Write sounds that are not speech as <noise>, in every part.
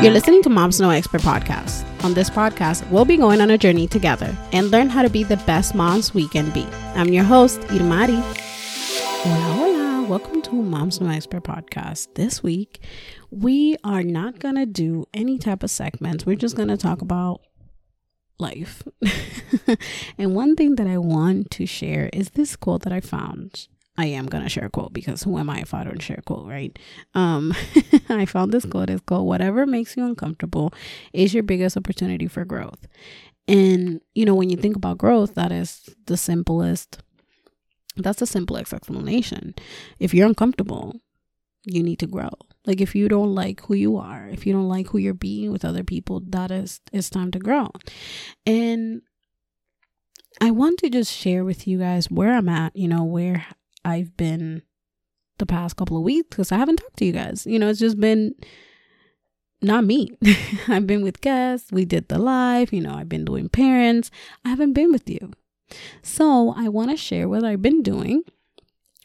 You're listening to Moms No Expert podcast. On this podcast, we'll be going on a journey together and learn how to be the best moms we can be. I'm your host, Irmari. Hola, hola. Welcome to Moms No Expert podcast. This week, we are not going to do any type of segments. We're just going to talk about life. <laughs> and one thing that I want to share is this quote that I found I am gonna share a quote because who am I if I don't share a quote, right? Um, <laughs> I found this quote. It's called "Whatever makes you uncomfortable is your biggest opportunity for growth." And you know, when you think about growth, that is the simplest. That's the simplest explanation. If you're uncomfortable, you need to grow. Like if you don't like who you are, if you don't like who you're being with other people, that is it's time to grow. And I want to just share with you guys where I'm at, you know, where I've been the past couple of weeks because I haven't talked to you guys. You know, it's just been not me. <laughs> I've been with guests. We did the live. You know, I've been doing parents. I haven't been with you. So I want to share what I've been doing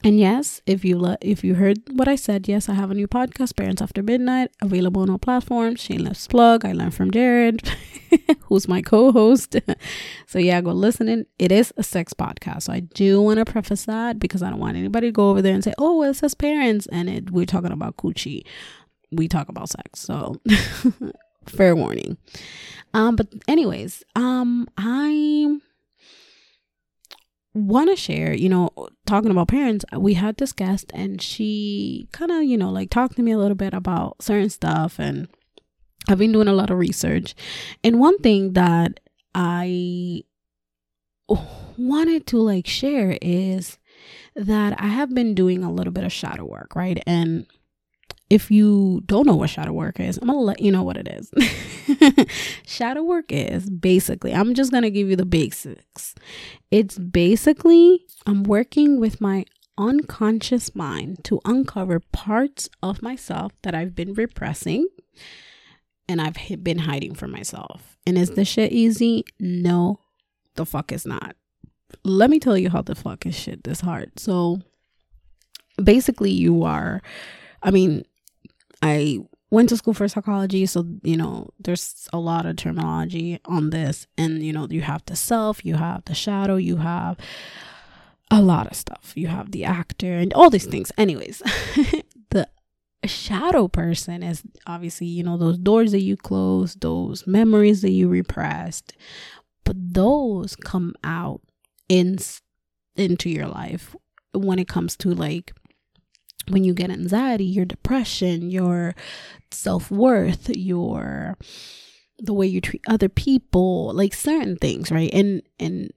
and yes, if you le- if you heard what I said, yes, I have a new podcast, Parents After Midnight, available on all platforms. Shameless plug. I learned from Jared, <laughs> who's my co-host. <laughs> so yeah, go listen in. It is a sex podcast, so I do want to preface that because I don't want anybody to go over there and say, "Oh, well, it says parents," and it we're talking about coochie. We talk about sex, so <laughs> fair warning. Um, but anyways, um, I'm want to share, you know, talking about parents, we had this guest and she kind of, you know, like talked to me a little bit about certain stuff and I've been doing a lot of research. And one thing that I wanted to like share is that I have been doing a little bit of shadow work, right? And if you don't know what shadow work is, I'm gonna let you know what it is. <laughs> shadow work is basically, I'm just gonna give you the basics. It's basically, I'm working with my unconscious mind to uncover parts of myself that I've been repressing and I've been hiding from myself. And is this shit easy? No, the fuck is not. Let me tell you how the fuck is shit this hard. So basically, you are, I mean, I went to school for psychology, so you know, there's a lot of terminology on this, and you know, you have the self, you have the shadow, you have a lot of stuff. You have the actor and all these things. Anyways, <laughs> the shadow person is obviously, you know, those doors that you close, those memories that you repressed, but those come out in into your life when it comes to like when you get anxiety, your depression, your self worth, your the way you treat other people, like certain things, right? And and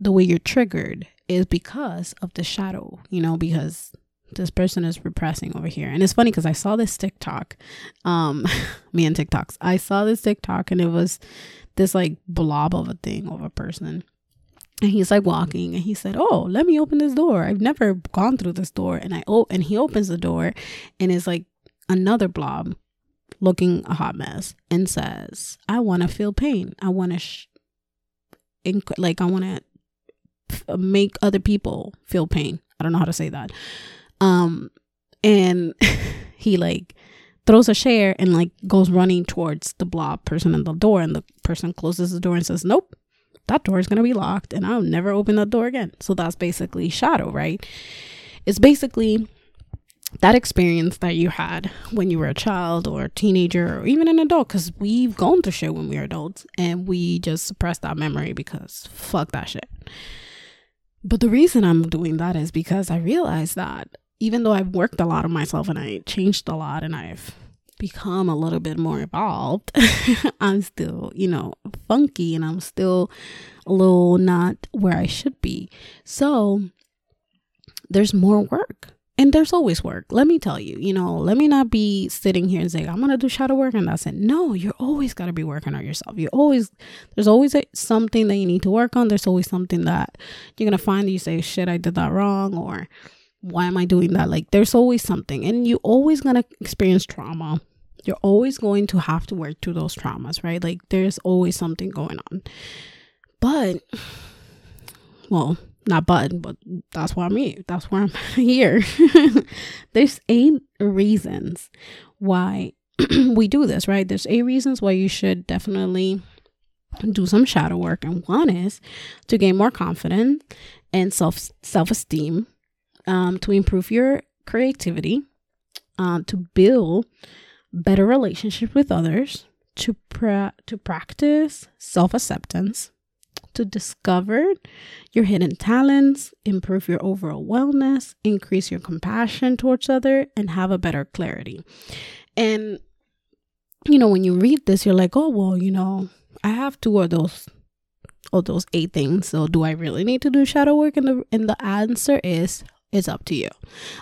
the way you're triggered is because of the shadow, you know, because this person is repressing over here. And it's funny because I saw this TikTok, um, <laughs> me and TikToks. I saw this TikTok and it was this like blob of a thing of a person and he's like walking and he said oh let me open this door. I've never gone through this door. And i oh and he opens the door and it's like another blob looking a hot mess and says i want to feel pain. I want to sh- inc- like i want to make other people feel pain. I don't know how to say that. Um and <laughs> he like throws a chair and like goes running towards the blob person in the door and the person closes the door and says nope that door is going to be locked and I'll never open that door again. So that's basically shadow, right? It's basically that experience that you had when you were a child or a teenager or even an adult because we've gone through shit when we were adults and we just suppress that memory because fuck that shit. But the reason I'm doing that is because I realized that even though I've worked a lot on myself and I changed a lot and I've become a little bit more evolved, <laughs> I'm still, you know, funky and I'm still a little not where I should be. So there's more work. And there's always work. Let me tell you, you know, let me not be sitting here and saying, I'm going to do shadow work and that's it. No, you're always got to be working on yourself. You always, there's always a, something that you need to work on. There's always something that you're going to find that you say, shit, I did that wrong or why am I doing that? Like, there's always something. And you're always to experience trauma you're always going to have to work through those traumas, right? Like there's always something going on. But, <sighs> well, not but, but that's why I'm here. That's why I'm <laughs> here. <laughs> there's eight reasons why <clears throat> we do this, right? There's eight reasons why you should definitely do some shadow work. And one is to gain more confidence and self self esteem, um, to improve your creativity, uh, to build better relationship with others, to pra- to practice self acceptance, to discover your hidden talents, improve your overall wellness, increase your compassion towards other, and have a better clarity. And you know, when you read this, you're like, oh well, you know, I have two of those of those eight things. So do I really need to do shadow work? And the and the answer is it's up to you.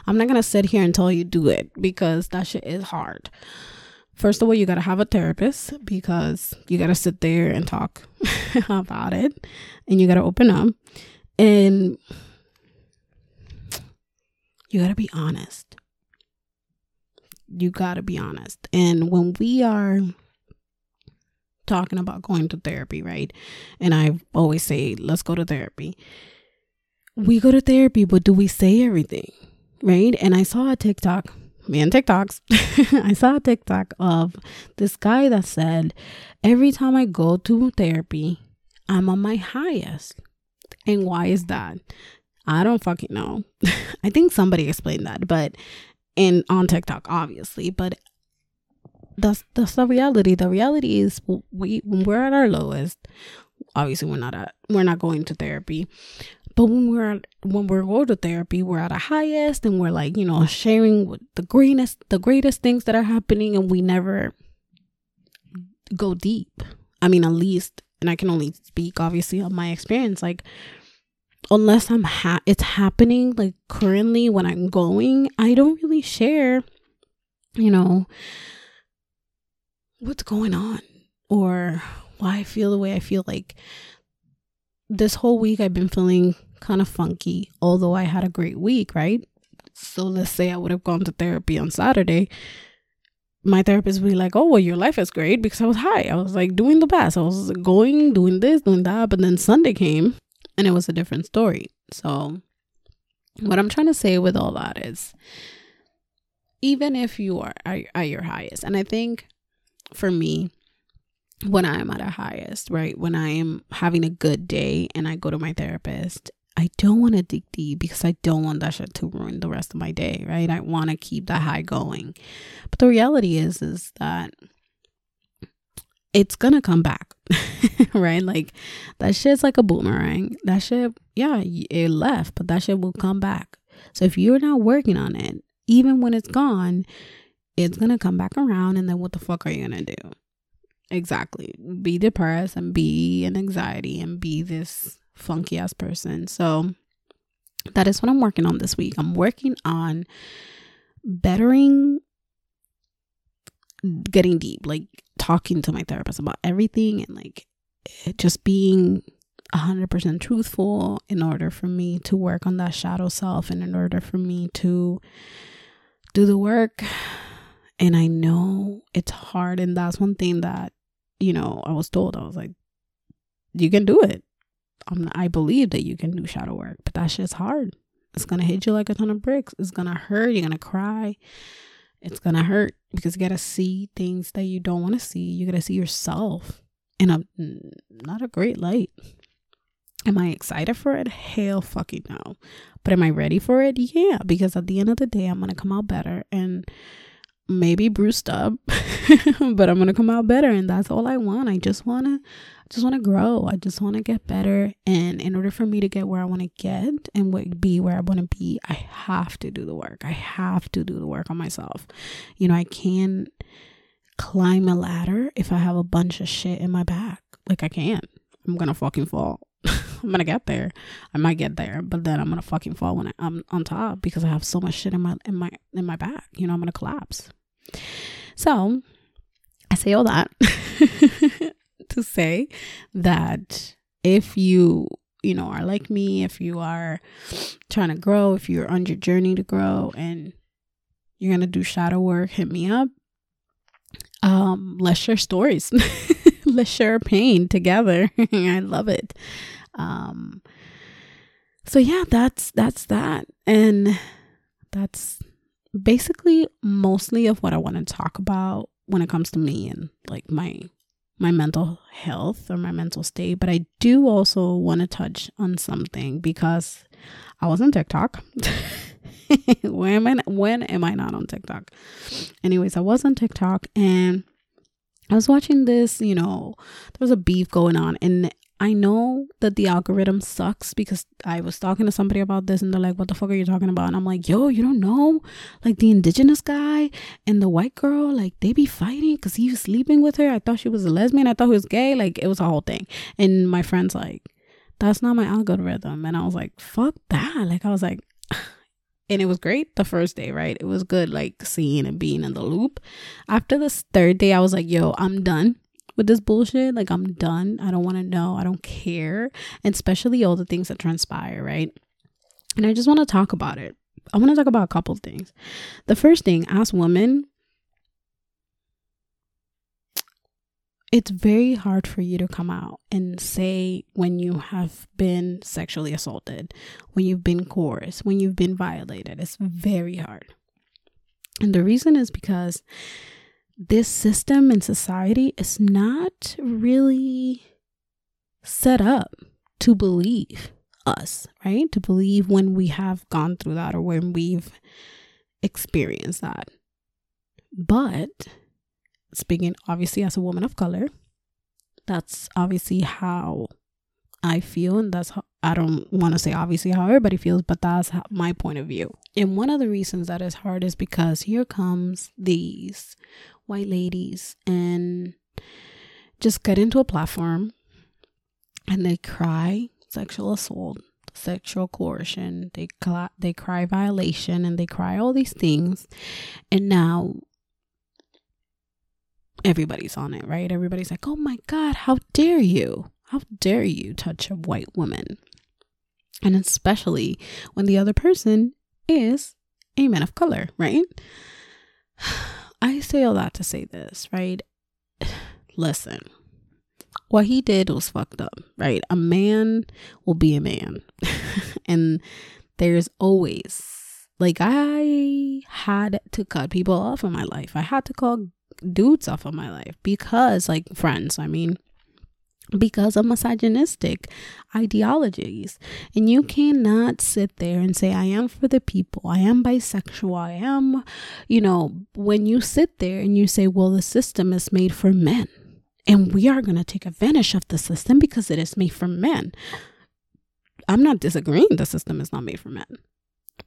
I'm not gonna sit here and tell you do it because that shit is hard. First of all, you gotta have a therapist because you gotta sit there and talk <laughs> about it and you gotta open up and you gotta be honest. You gotta be honest. And when we are talking about going to therapy, right? And I always say, let's go to therapy. We go to therapy, but do we say everything? Right? And I saw a TikTok, man, TikToks. <laughs> I saw a TikTok of this guy that said, every time I go to therapy, I'm on my highest. And why is that? I don't fucking know. <laughs> I think somebody explained that, but in on TikTok, obviously. But that's that's the reality. The reality is we when we're at our lowest, obviously we're not at we're not going to therapy. But when we're when we're going to therapy, we're at our highest and we're like, you know, sharing the greatest the greatest things that are happening and we never go deep. I mean, at least and I can only speak obviously on my experience like unless I'm ha- it's happening like currently when I'm going, I don't really share you know what's going on or why I feel the way I feel like this whole week I've been feeling kind of funky, although I had a great week, right? So let's say I would have gone to therapy on Saturday. My therapist would be like, Oh, well, your life is great because I was high. I was like doing the best. I was going, doing this, doing that. But then Sunday came and it was a different story. So, what I'm trying to say with all that is even if you are at your highest, and I think for me when I'm at a highest, right? When I am having a good day and I go to my therapist, I don't want to dig deep because I don't want that shit to ruin the rest of my day, right? I want to keep that high going. But the reality is is that it's gonna come back, <laughs> right? Like that shit's like a boomerang. That shit, yeah, it left, but that shit will come back. So if you're not working on it, even when it's gone, it's gonna come back around and then what the fuck are you gonna do exactly. Be depressed and be in anxiety and be this funky ass person. So that is what i'm working on this week. I'm working on bettering getting deep like talking to my therapist about everything and like just being 100% truthful in order for me to work on that shadow self and in order for me to do the work. And I know it's hard. And that's one thing that, you know, I was told. I was like, you can do it. I'm, I believe that you can do shadow work, but that shit's hard. It's going to hit you like a ton of bricks. It's going to hurt. You're going to cry. It's going to hurt because you got to see things that you don't want to see. You got to see yourself in a not a great light. Am I excited for it? Hell fucking no. But am I ready for it? Yeah, because at the end of the day, I'm going to come out better. And maybe bruised up <laughs> but i'm gonna come out better and that's all i want. I just want to just want to grow. I just want to get better. And in order for me to get where i want to get and be where i want to be i have to do the work. I have to do the work on myself. You know i can't climb a ladder if i have a bunch of shit in my back. Like i can't i'm gonna fucking fall. <laughs> I'm gonna get there. I might get there, but then I'm gonna fucking fall when I, I'm on top because I have so much shit in my in my in my back. You know, I'm gonna collapse. So I say all that <laughs> to say that if you you know are like me, if you are trying to grow, if you're on your journey to grow, and you're gonna do shadow work, hit me up. Um, let's share stories. <laughs> let's share pain together. <laughs> I love it. Um, so yeah, that's that's that, and that's basically mostly of what I want to talk about when it comes to me and like my my mental health or my mental state, but I do also want to touch on something because I was on TikTok. <laughs> when am I when am I not on TikTok? Anyways, I was on TikTok and I was watching this, you know, there was a beef going on and I know that the algorithm sucks because I was talking to somebody about this and they're like, What the fuck are you talking about? And I'm like, Yo, you don't know? Like the indigenous guy and the white girl, like they be fighting because he was sleeping with her. I thought she was a lesbian. I thought he was gay. Like it was a whole thing. And my friend's like, That's not my algorithm. And I was like, Fuck that. Like I was like, <sighs> and it was great the first day, right? It was good, like seeing and being in the loop. After this third day, I was like, yo, I'm done with this bullshit. Like, I'm done. I don't want to know. I don't care. And especially all the things that transpire, right? And I just want to talk about it. I want to talk about a couple things. The first thing, as women, it's very hard for you to come out and say when you have been sexually assaulted, when you've been coerced, when you've been violated. It's very hard. And the reason is because this system and society is not really set up to believe us, right? To believe when we have gone through that or when we've experienced that. But speaking obviously as a woman of color, that's obviously how I feel, and that's how I don't want to say obviously how everybody feels, but that's how, my point of view. And one of the reasons that is hard is because here comes these white ladies and just get into a platform and they cry sexual assault, sexual coercion, they cry, they cry violation, and they cry all these things, and now everybody's on it, right? Everybody's like, oh my God, how dare you? How dare you touch a white woman? And especially when the other person is a man of color, right? <sighs> <sighs> <sighs> I say all that to say this, right? <sighs> Listen, what he did was fucked up, right? A man will be a man. <laughs> and there's always, like, I had to cut people off in my life. I had to call dudes off of my life because, like, friends, I mean, because of misogynistic ideologies. And you cannot sit there and say, I am for the people, I am bisexual, I am, you know, when you sit there and you say, well, the system is made for men and we are going to take advantage of the system because it is made for men. I'm not disagreeing the system is not made for men.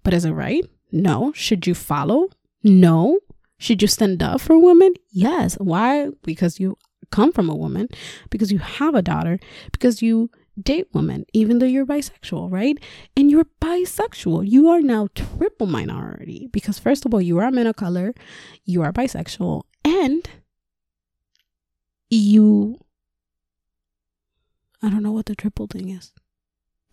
But is it right? No. Should you follow? No. Should you stand up for women? Yes. Why? Because you come from a woman, because you have a daughter, because you date women, even though you're bisexual, right? And you're bisexual. You are now triple minority because, first of all, you are a man of color, you are bisexual, and you. I don't know what the triple thing is.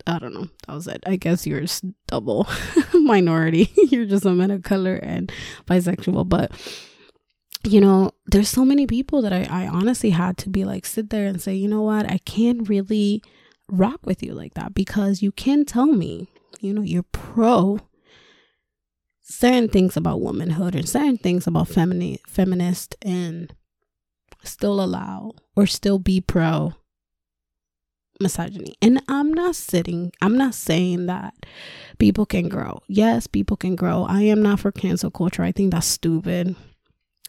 I don't know. That was it. I guess you're double <laughs> minority. <laughs> you're just a man of color and bisexual. But, you know, there's so many people that I, I honestly had to be like, sit there and say, you know what? I can't really rock with you like that because you can tell me, you know, you're pro certain things about womanhood and certain things about femini- feminist and still allow or still be pro misogyny. And I'm not sitting, I'm not saying that people can grow. Yes, people can grow. I am not for cancel culture. I think that's stupid.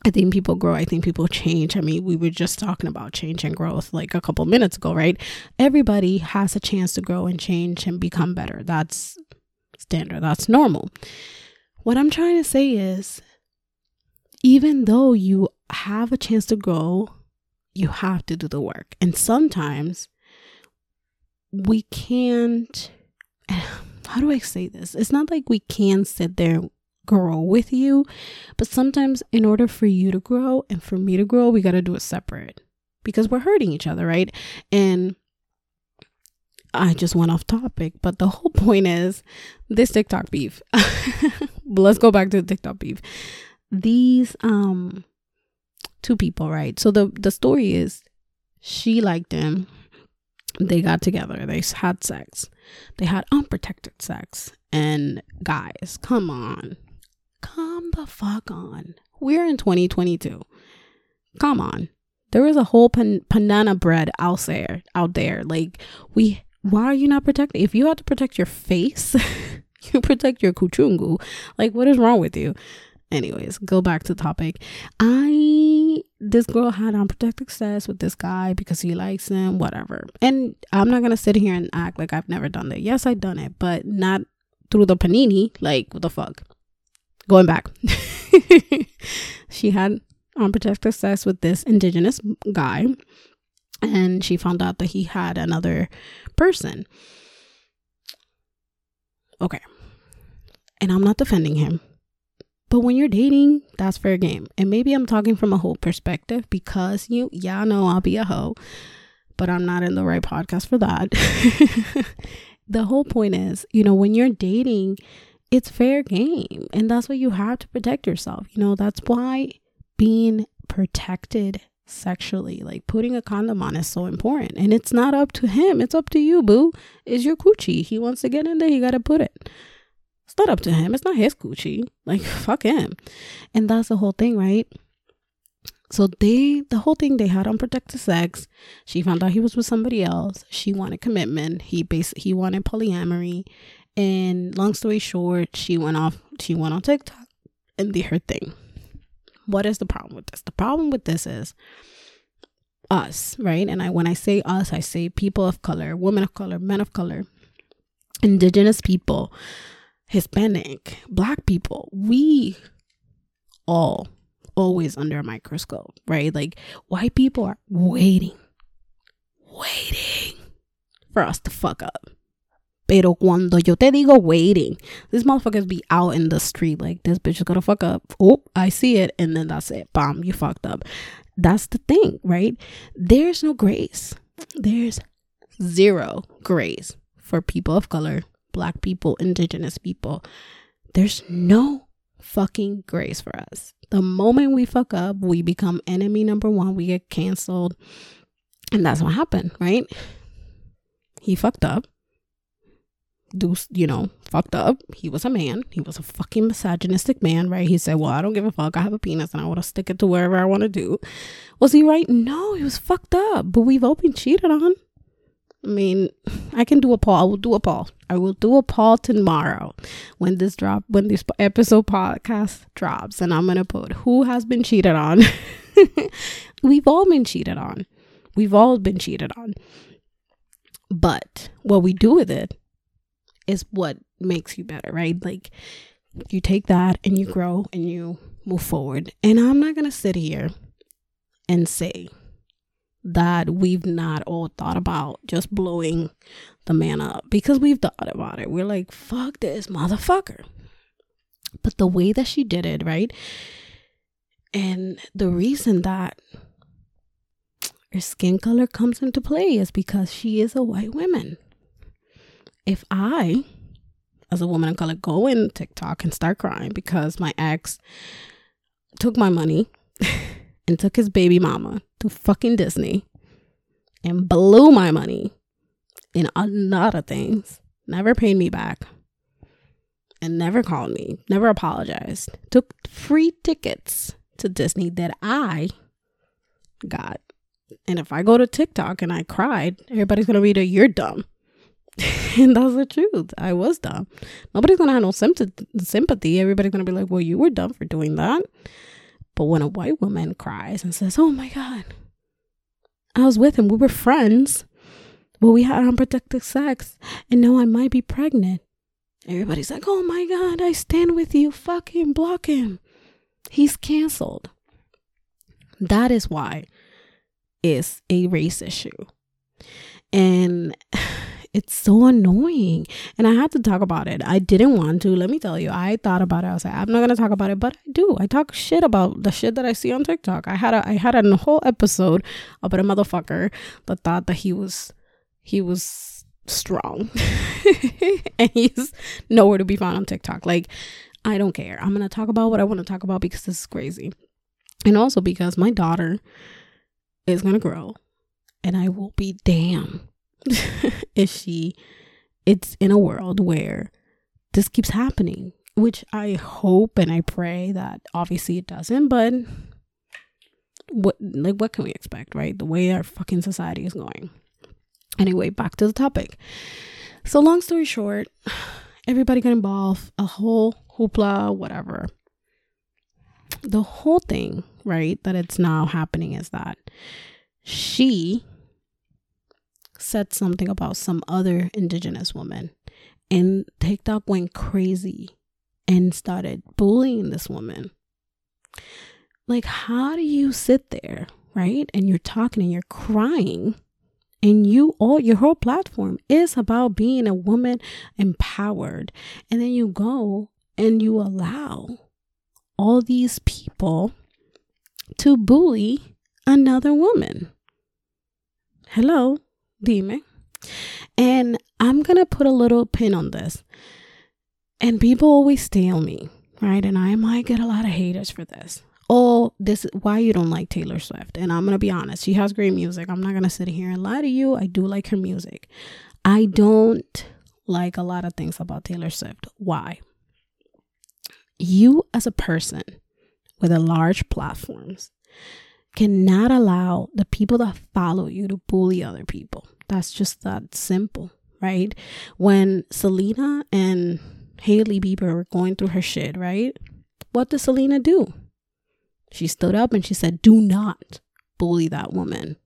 I think people grow. I think people change. I mean, we were just talking about change and growth like a couple minutes ago, right? Everybody has a chance to grow and change and become better. That's standard, that's normal. What I'm trying to say is, even though you have a chance to grow, you have to do the work. And sometimes we can't <sighs> how do I say this? It's not like we can sit there grow with you, but sometimes in order for you to grow and for me to grow, we got to do it separate because we're hurting each other, right? And I just went off topic, but the whole <laughs> point is this TikTok beef. <laughs> Let's go back to the TikTok beef. These um two people, right? So the the story is she liked him they got together, they had sex, they had unprotected sex. And guys, come on, the fuck on. We're in 2022. Come on. There is a whole pan- banana bread out there, out there. Like we, why are you not protecting? If you have to protect your face, <laughs> you protect your kuchungu. Like what is wrong with you? Anyways, go back to topic. I this girl had unprotected sex with this guy because he likes him, whatever. And I'm not gonna sit here and act like I've never done that. Yes, I've done it, but not through the panini. Like what the fuck? Going back, <laughs> she had unprotected sex with this indigenous guy, and she found out that he had another person. Okay, and I'm not defending him but when you're dating, that's fair game. And maybe I'm talking from a whole perspective because you, y'all know I'll be a hoe, but I'm not in the right podcast for that. <laughs> the whole point is, you know, when you're dating, it's fair game. And that's why you have to protect yourself. You know, that's why being protected sexually, like putting a condom on is so important. And it's not up to him, it's up to you, boo. Is your coochie. He wants to get in there, he got to put it. It's not up to him. It's not his coochie. Like, <laughs> fuck him. And that's the whole thing, right? So they, the whole thing, they had unprotected sex. She found out he was with somebody else. She wanted commitment. He basically he wanted polyamory. And long story short, she went off. She went on TikTok and did her thing. What is the problem with this? The problem with this is us, right? And I when I say us, I say people of color, women of color, men of color, indigenous people Hispanic, black people, we all always under a microscope, right? Like white people are waiting, waiting for us to fuck up. Pero cuando yo te digo waiting, these motherfuckers be out in the street like this bitch is gonna fuck up. Oh, I see it, and then that's it. Bam, you fucked up. That's the thing, right? There's no grace. There's zero grace for people of color black people, indigenous people. There's no fucking grace for us. The moment we fuck up, we become enemy number one, we get canceled. And that's what happened, right? He fucked up. Do you know, fucked up. He was a man. He was a fucking misogynistic man, right? He said, Well, I don't give a fuck. I have a penis and I want to stick it to wherever I want to do. Was he right? No, he was fucked up. But we've all been cheated on. I mean, I can do a poll. I will do a poll. I will do a poll tomorrow when this drop when this episode podcast drops, and I'm gonna put who has been cheated on. <laughs> We've all been cheated on. We've all been cheated on. But what we do with it is what makes you better, right? Like you take that and you grow and you move forward. And I'm not gonna sit here and say that we've not all thought about just blowing the man up because we've thought about it. We're like, fuck this motherfucker. But the way that she did it, right? And the reason that her skin color comes into play is because she is a white woman. If I, as a woman of color, go in TikTok and start crying because my ex took my money <laughs> and took his baby mama to fucking Disney and blew my money in a lot of things. Never paid me back and never called me, never apologized. Took free tickets to Disney that I got. And if I go to TikTok and I cried, everybody's gonna read it, you're dumb. <laughs> and that's the truth. I was dumb. Nobody's gonna have no sympathy. Everybody's gonna be like, well, you were dumb for doing that. But when a white woman cries and says, oh my God, I was with him, we were friends, but we had unprotected sex, and now I might be pregnant. Everybody's like, oh my God, I stand with you. Fuck him, block him. He's canceled. That is why it's a race issue. And <laughs> it's so annoying. And I had to talk about it. I didn't want to. Let me tell you, I thought about it. I was like, I'm not gonna talk about it, but I do. I talk shit about the shit that I see on TikTok. I had a I had a whole episode about a motherfucker that thought that he was he was strong. <laughs> and he's nowhere to be found on TikTok. Like, I don't care. I'm gonna talk about what I want to talk about because this is crazy. And also because my daughter is gonna grow and I will be damn <laughs> is she it's in a world where this keeps happening which i hope and i pray that obviously it doesn't but what like what can we expect, right? The way our fucking society is going. Anyway, back to the topic. So long story short, <sighs> everybody got involved, a whole hoopla, whatever. The whole thing, right, that it's now happening is that she said something about some other indigenous woman and TikTok went crazy and started bullying this woman. Like, how do you sit there, right? And you're talking and you're crying, and you all your whole platform is about being a woman empowered. And then you go and you allow all these people to bully another woman. Hello, dime. And I'm going to put a little pin on this. And people always on me, right? And I might get a lot of haters for this. Oh, this is why you don't like Taylor Swift. And I'm going to be honest, she has great music. I'm not going to sit here and lie to you. I do like her music. I don't like a lot of things about Taylor Swift. Why? You, as a person with a large platforms, cannot allow the people that follow you to bully other people. That's just that simple, right? When Selena and Hailey Bieber were going through her shit, right? What did Selena do? She stood up and she said, Do not bully that woman.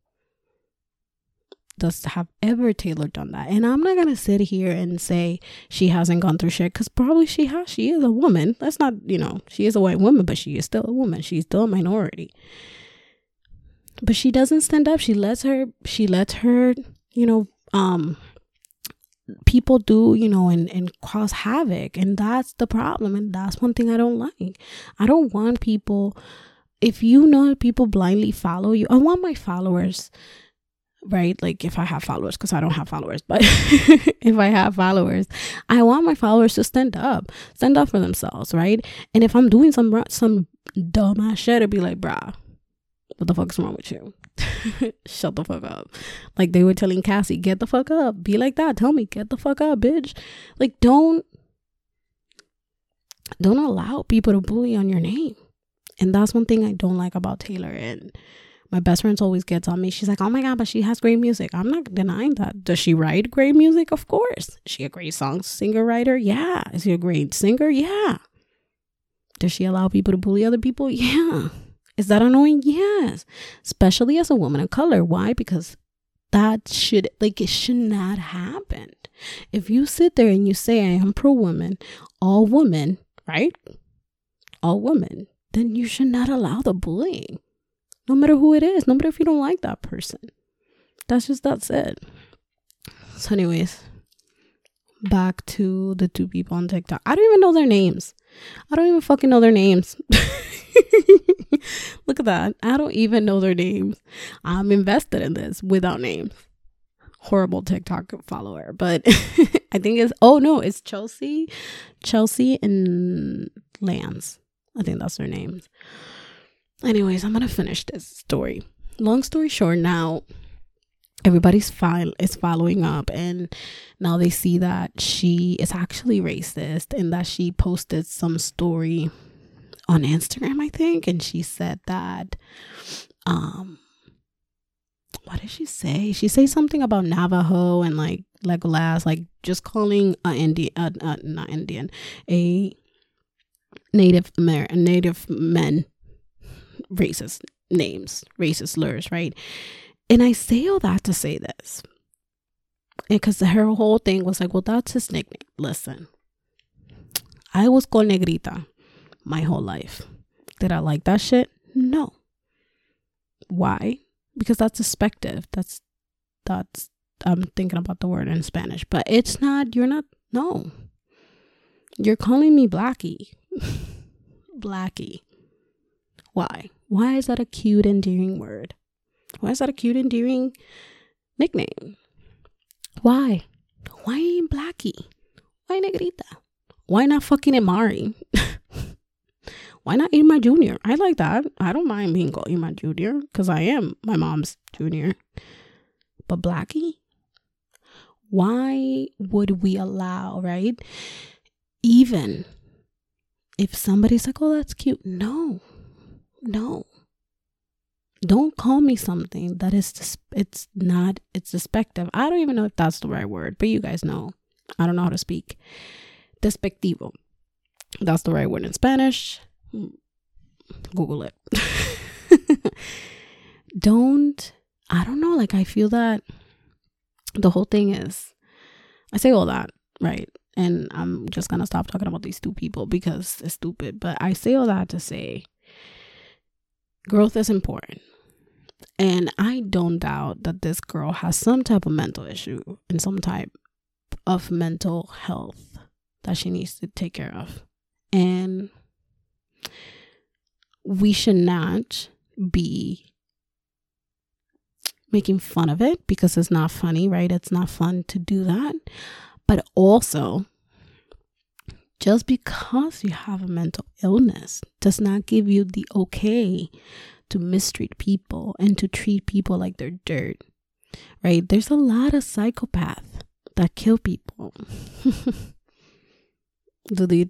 Does have ever Taylor done that? And I'm not gonna sit here and say she hasn't gone through shit because probably she has. She is a woman. That's not, you know, she is a white woman, but she is still a woman. She's still a minority. But she doesn't stand up. She lets her, she lets her you know, um, people do, you know, and, and cause havoc. And that's the problem. And that's one thing I don't like. I don't want people, if you know people blindly follow you, I want my followers, right? Like if I have followers, because I don't have followers, but <laughs> if I have followers, I want my followers to stand up, stand up for themselves, right? And if I'm doing some, some dumb ass shit, it'd be like, brah, what the fuck's wrong with you? <laughs> Shut the fuck up. Like they were telling Cassie, get the fuck up. Be like that. Tell me, get the fuck up, bitch. Like don't don't allow people to bully on your name. And that's one thing I don't like about Taylor. And my best friend always gets on me. She's like, oh my God, but she has great music. I'm not denying that. Does she write great music? Of course. Is she a great song singer writer? Yeah. Is she a great singer? Yeah. Does she allow people to bully other people? Yeah. Is that annoying? Yes. Especially as a woman of color. Why? Because that should like it should not happen. If you sit there and you say I am pro woman, all women, right? All women, then you should not allow the bullying. No matter who it is, no matter if you don't like that person. That's just that's it. So, anyways, back to the two people on TikTok. I don't even know their names. I don't even fucking know their names. <laughs> Look at that. I don't even know their names. I'm invested in this without names. Horrible TikTok follower, but <laughs> I think it's oh no, it's Chelsea, Chelsea and Lance. I think that's their names. Anyways, I'm gonna finish this story. Long story short, now everybody's file is following up and now they see that she is actually racist and that she posted some story on Instagram, I think, and she said that um what did she say? She say something about Navajo and like Legolas, like just calling a Indian, uh, uh, not Indian, a Native American, Native men racist names, racist slurs, right? And I say all that to say this, because her whole thing was like, well, that's his nickname. Listen, I was called Negrita my whole life. Did I like that shit? No. Why? Because that's despective. That's that's I'm thinking about the word in Spanish, but it's not you're not no. You're calling me Blackie. <laughs> Blackie. Why? Why is that a cute endearing word? Why is that a cute endearing nickname? Why? Why ain't Blackie? Why Negrita? Why not fucking Amari? <laughs> why not Irma Junior? I like that. I don't mind being called Irma Junior because I am my mom's junior. But Blackie, why would we allow, right? Even if somebody's like, oh, that's cute. No, no. Don't call me something that is dis- it's not it's despective. I don't even know if that's the right word but you guys know. I don't know how to speak. Despectivo. That's the right word in spanish. Google it. <laughs> Don't i don't know like i feel that the whole thing is i say all that right? And i'm just gonna stop talking about these two people because it's stupid but i say all that to say growth is important and I don't doubt that this girl has some type of mental issue and some type of mental health that she needs to take care of. And we should not be making fun of it because it's not funny, right? It's not fun to do that. But also, just because you have a mental illness does not give you the okay to mistreat people and to treat people like they're dirt. Right? There's a lot of psychopaths that kill people. <laughs> Do they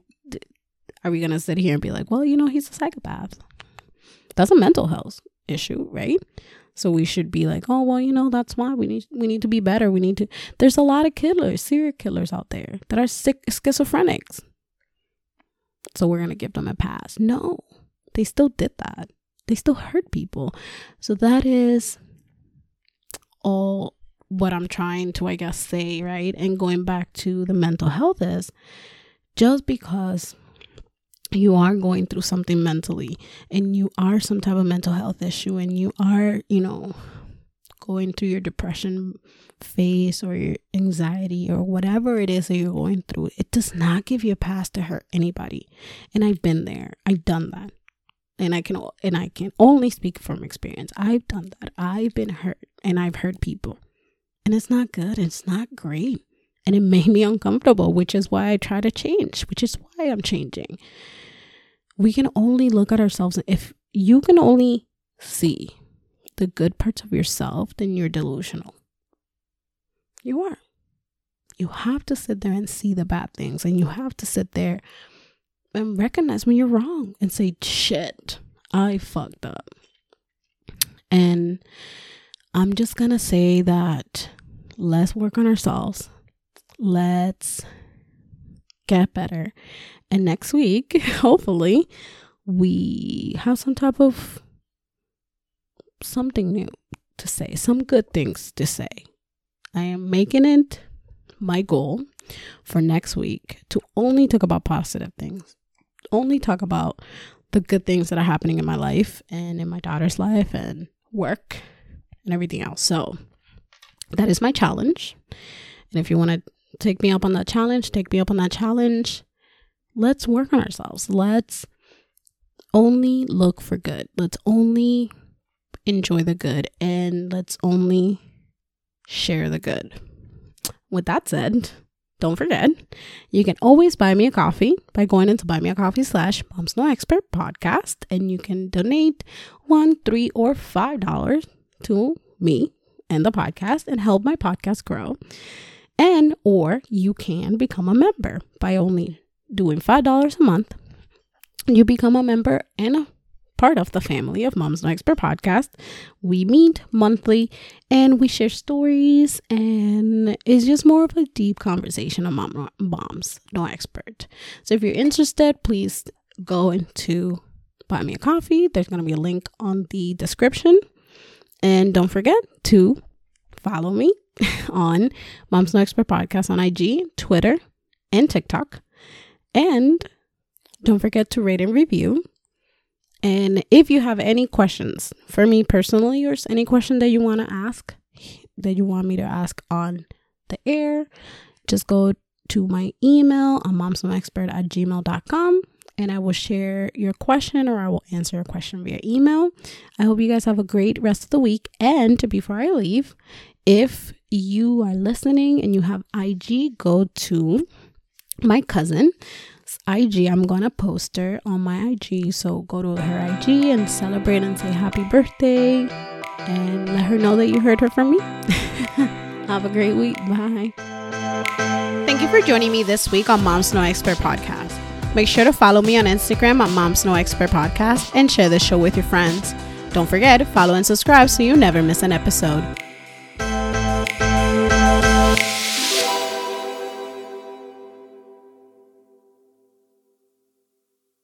are we gonna sit here and be like, well, you know, he's a psychopath? That's a mental health issue, right? So we should be like, oh well, you know, that's why we need we need to be better. We need to. There's a lot of killers, serial killers out there that are sick schizophrenics. So we're gonna give them a pass. No, they still did that they still hurt people. So that is all what I'm trying to, I guess, say, right? And going back to the mental health is just because you are going through something mentally and you are some type of mental health issue and you are, you know, going through your depression phase or your anxiety or whatever it is that you're going through, it does not give you a pass to hurt anybody. And I've been there, I've done that and I can and I can only speak from experience. I've done that. I've been hurt and I've hurt people. And it's not good. It's not great. And it made me uncomfortable, which is why I try to change, which is why I'm changing. We can only look at ourselves if you can only see the good parts of yourself, then you're delusional. You are. You have to sit there and see the bad things, and you have to sit there and recognize when you're wrong and say, shit, I fucked up. And I'm just going to say that let's work on ourselves. Let's get better. And next week, <laughs> hopefully, we have some type of something new to say, some good things to say. I am making it my goal for next week to only talk about positive things only talk about the good things that are happening in my life and in my daughter's life and work and everything else. So that is my challenge. And if you want to take me up on that challenge, take me up on that challenge. Let's work on ourselves. Let's only look for good. Let's only enjoy the good and let's only share the good. With that said, don't forget, you can always buy me a coffee by going into buy me a coffee slash moms no expert podcast, and you can donate one, three, or five dollars to me and the podcast and help my podcast grow. And or you can become a member by only doing five dollars a month. You become a member and a part of the family of Moms No Expert podcast. We meet monthly and we share stories, and it's just more of a deep conversation of mom, moms no expert. So if you're interested, please go into buy me a coffee. There's going to be a link on the description. And don't forget to follow me <laughs> on Moms No Expert Podcast on IG, Twitter, and TikTok. And don't forget to rate and review and if you have any questions for me personally, or any question that you want to ask, that you want me to ask on the air, just go to my email on momsnoexpert at gmail.com and I will share your question or I will answer your question via email. I hope you guys have a great rest of the week. And before I leave, if you are listening and you have IG, go to my cousin IG. I'm gonna post her on my IG. So go to her IG and celebrate and say happy birthday and let her know that you heard her from me. <laughs> Have a great week. Bye. Thank you for joining me this week on Moms No Expert Podcast. Make sure to follow me on Instagram at Moms No Expert Podcast and share this show with your friends. Don't forget, follow and subscribe so you never miss an episode.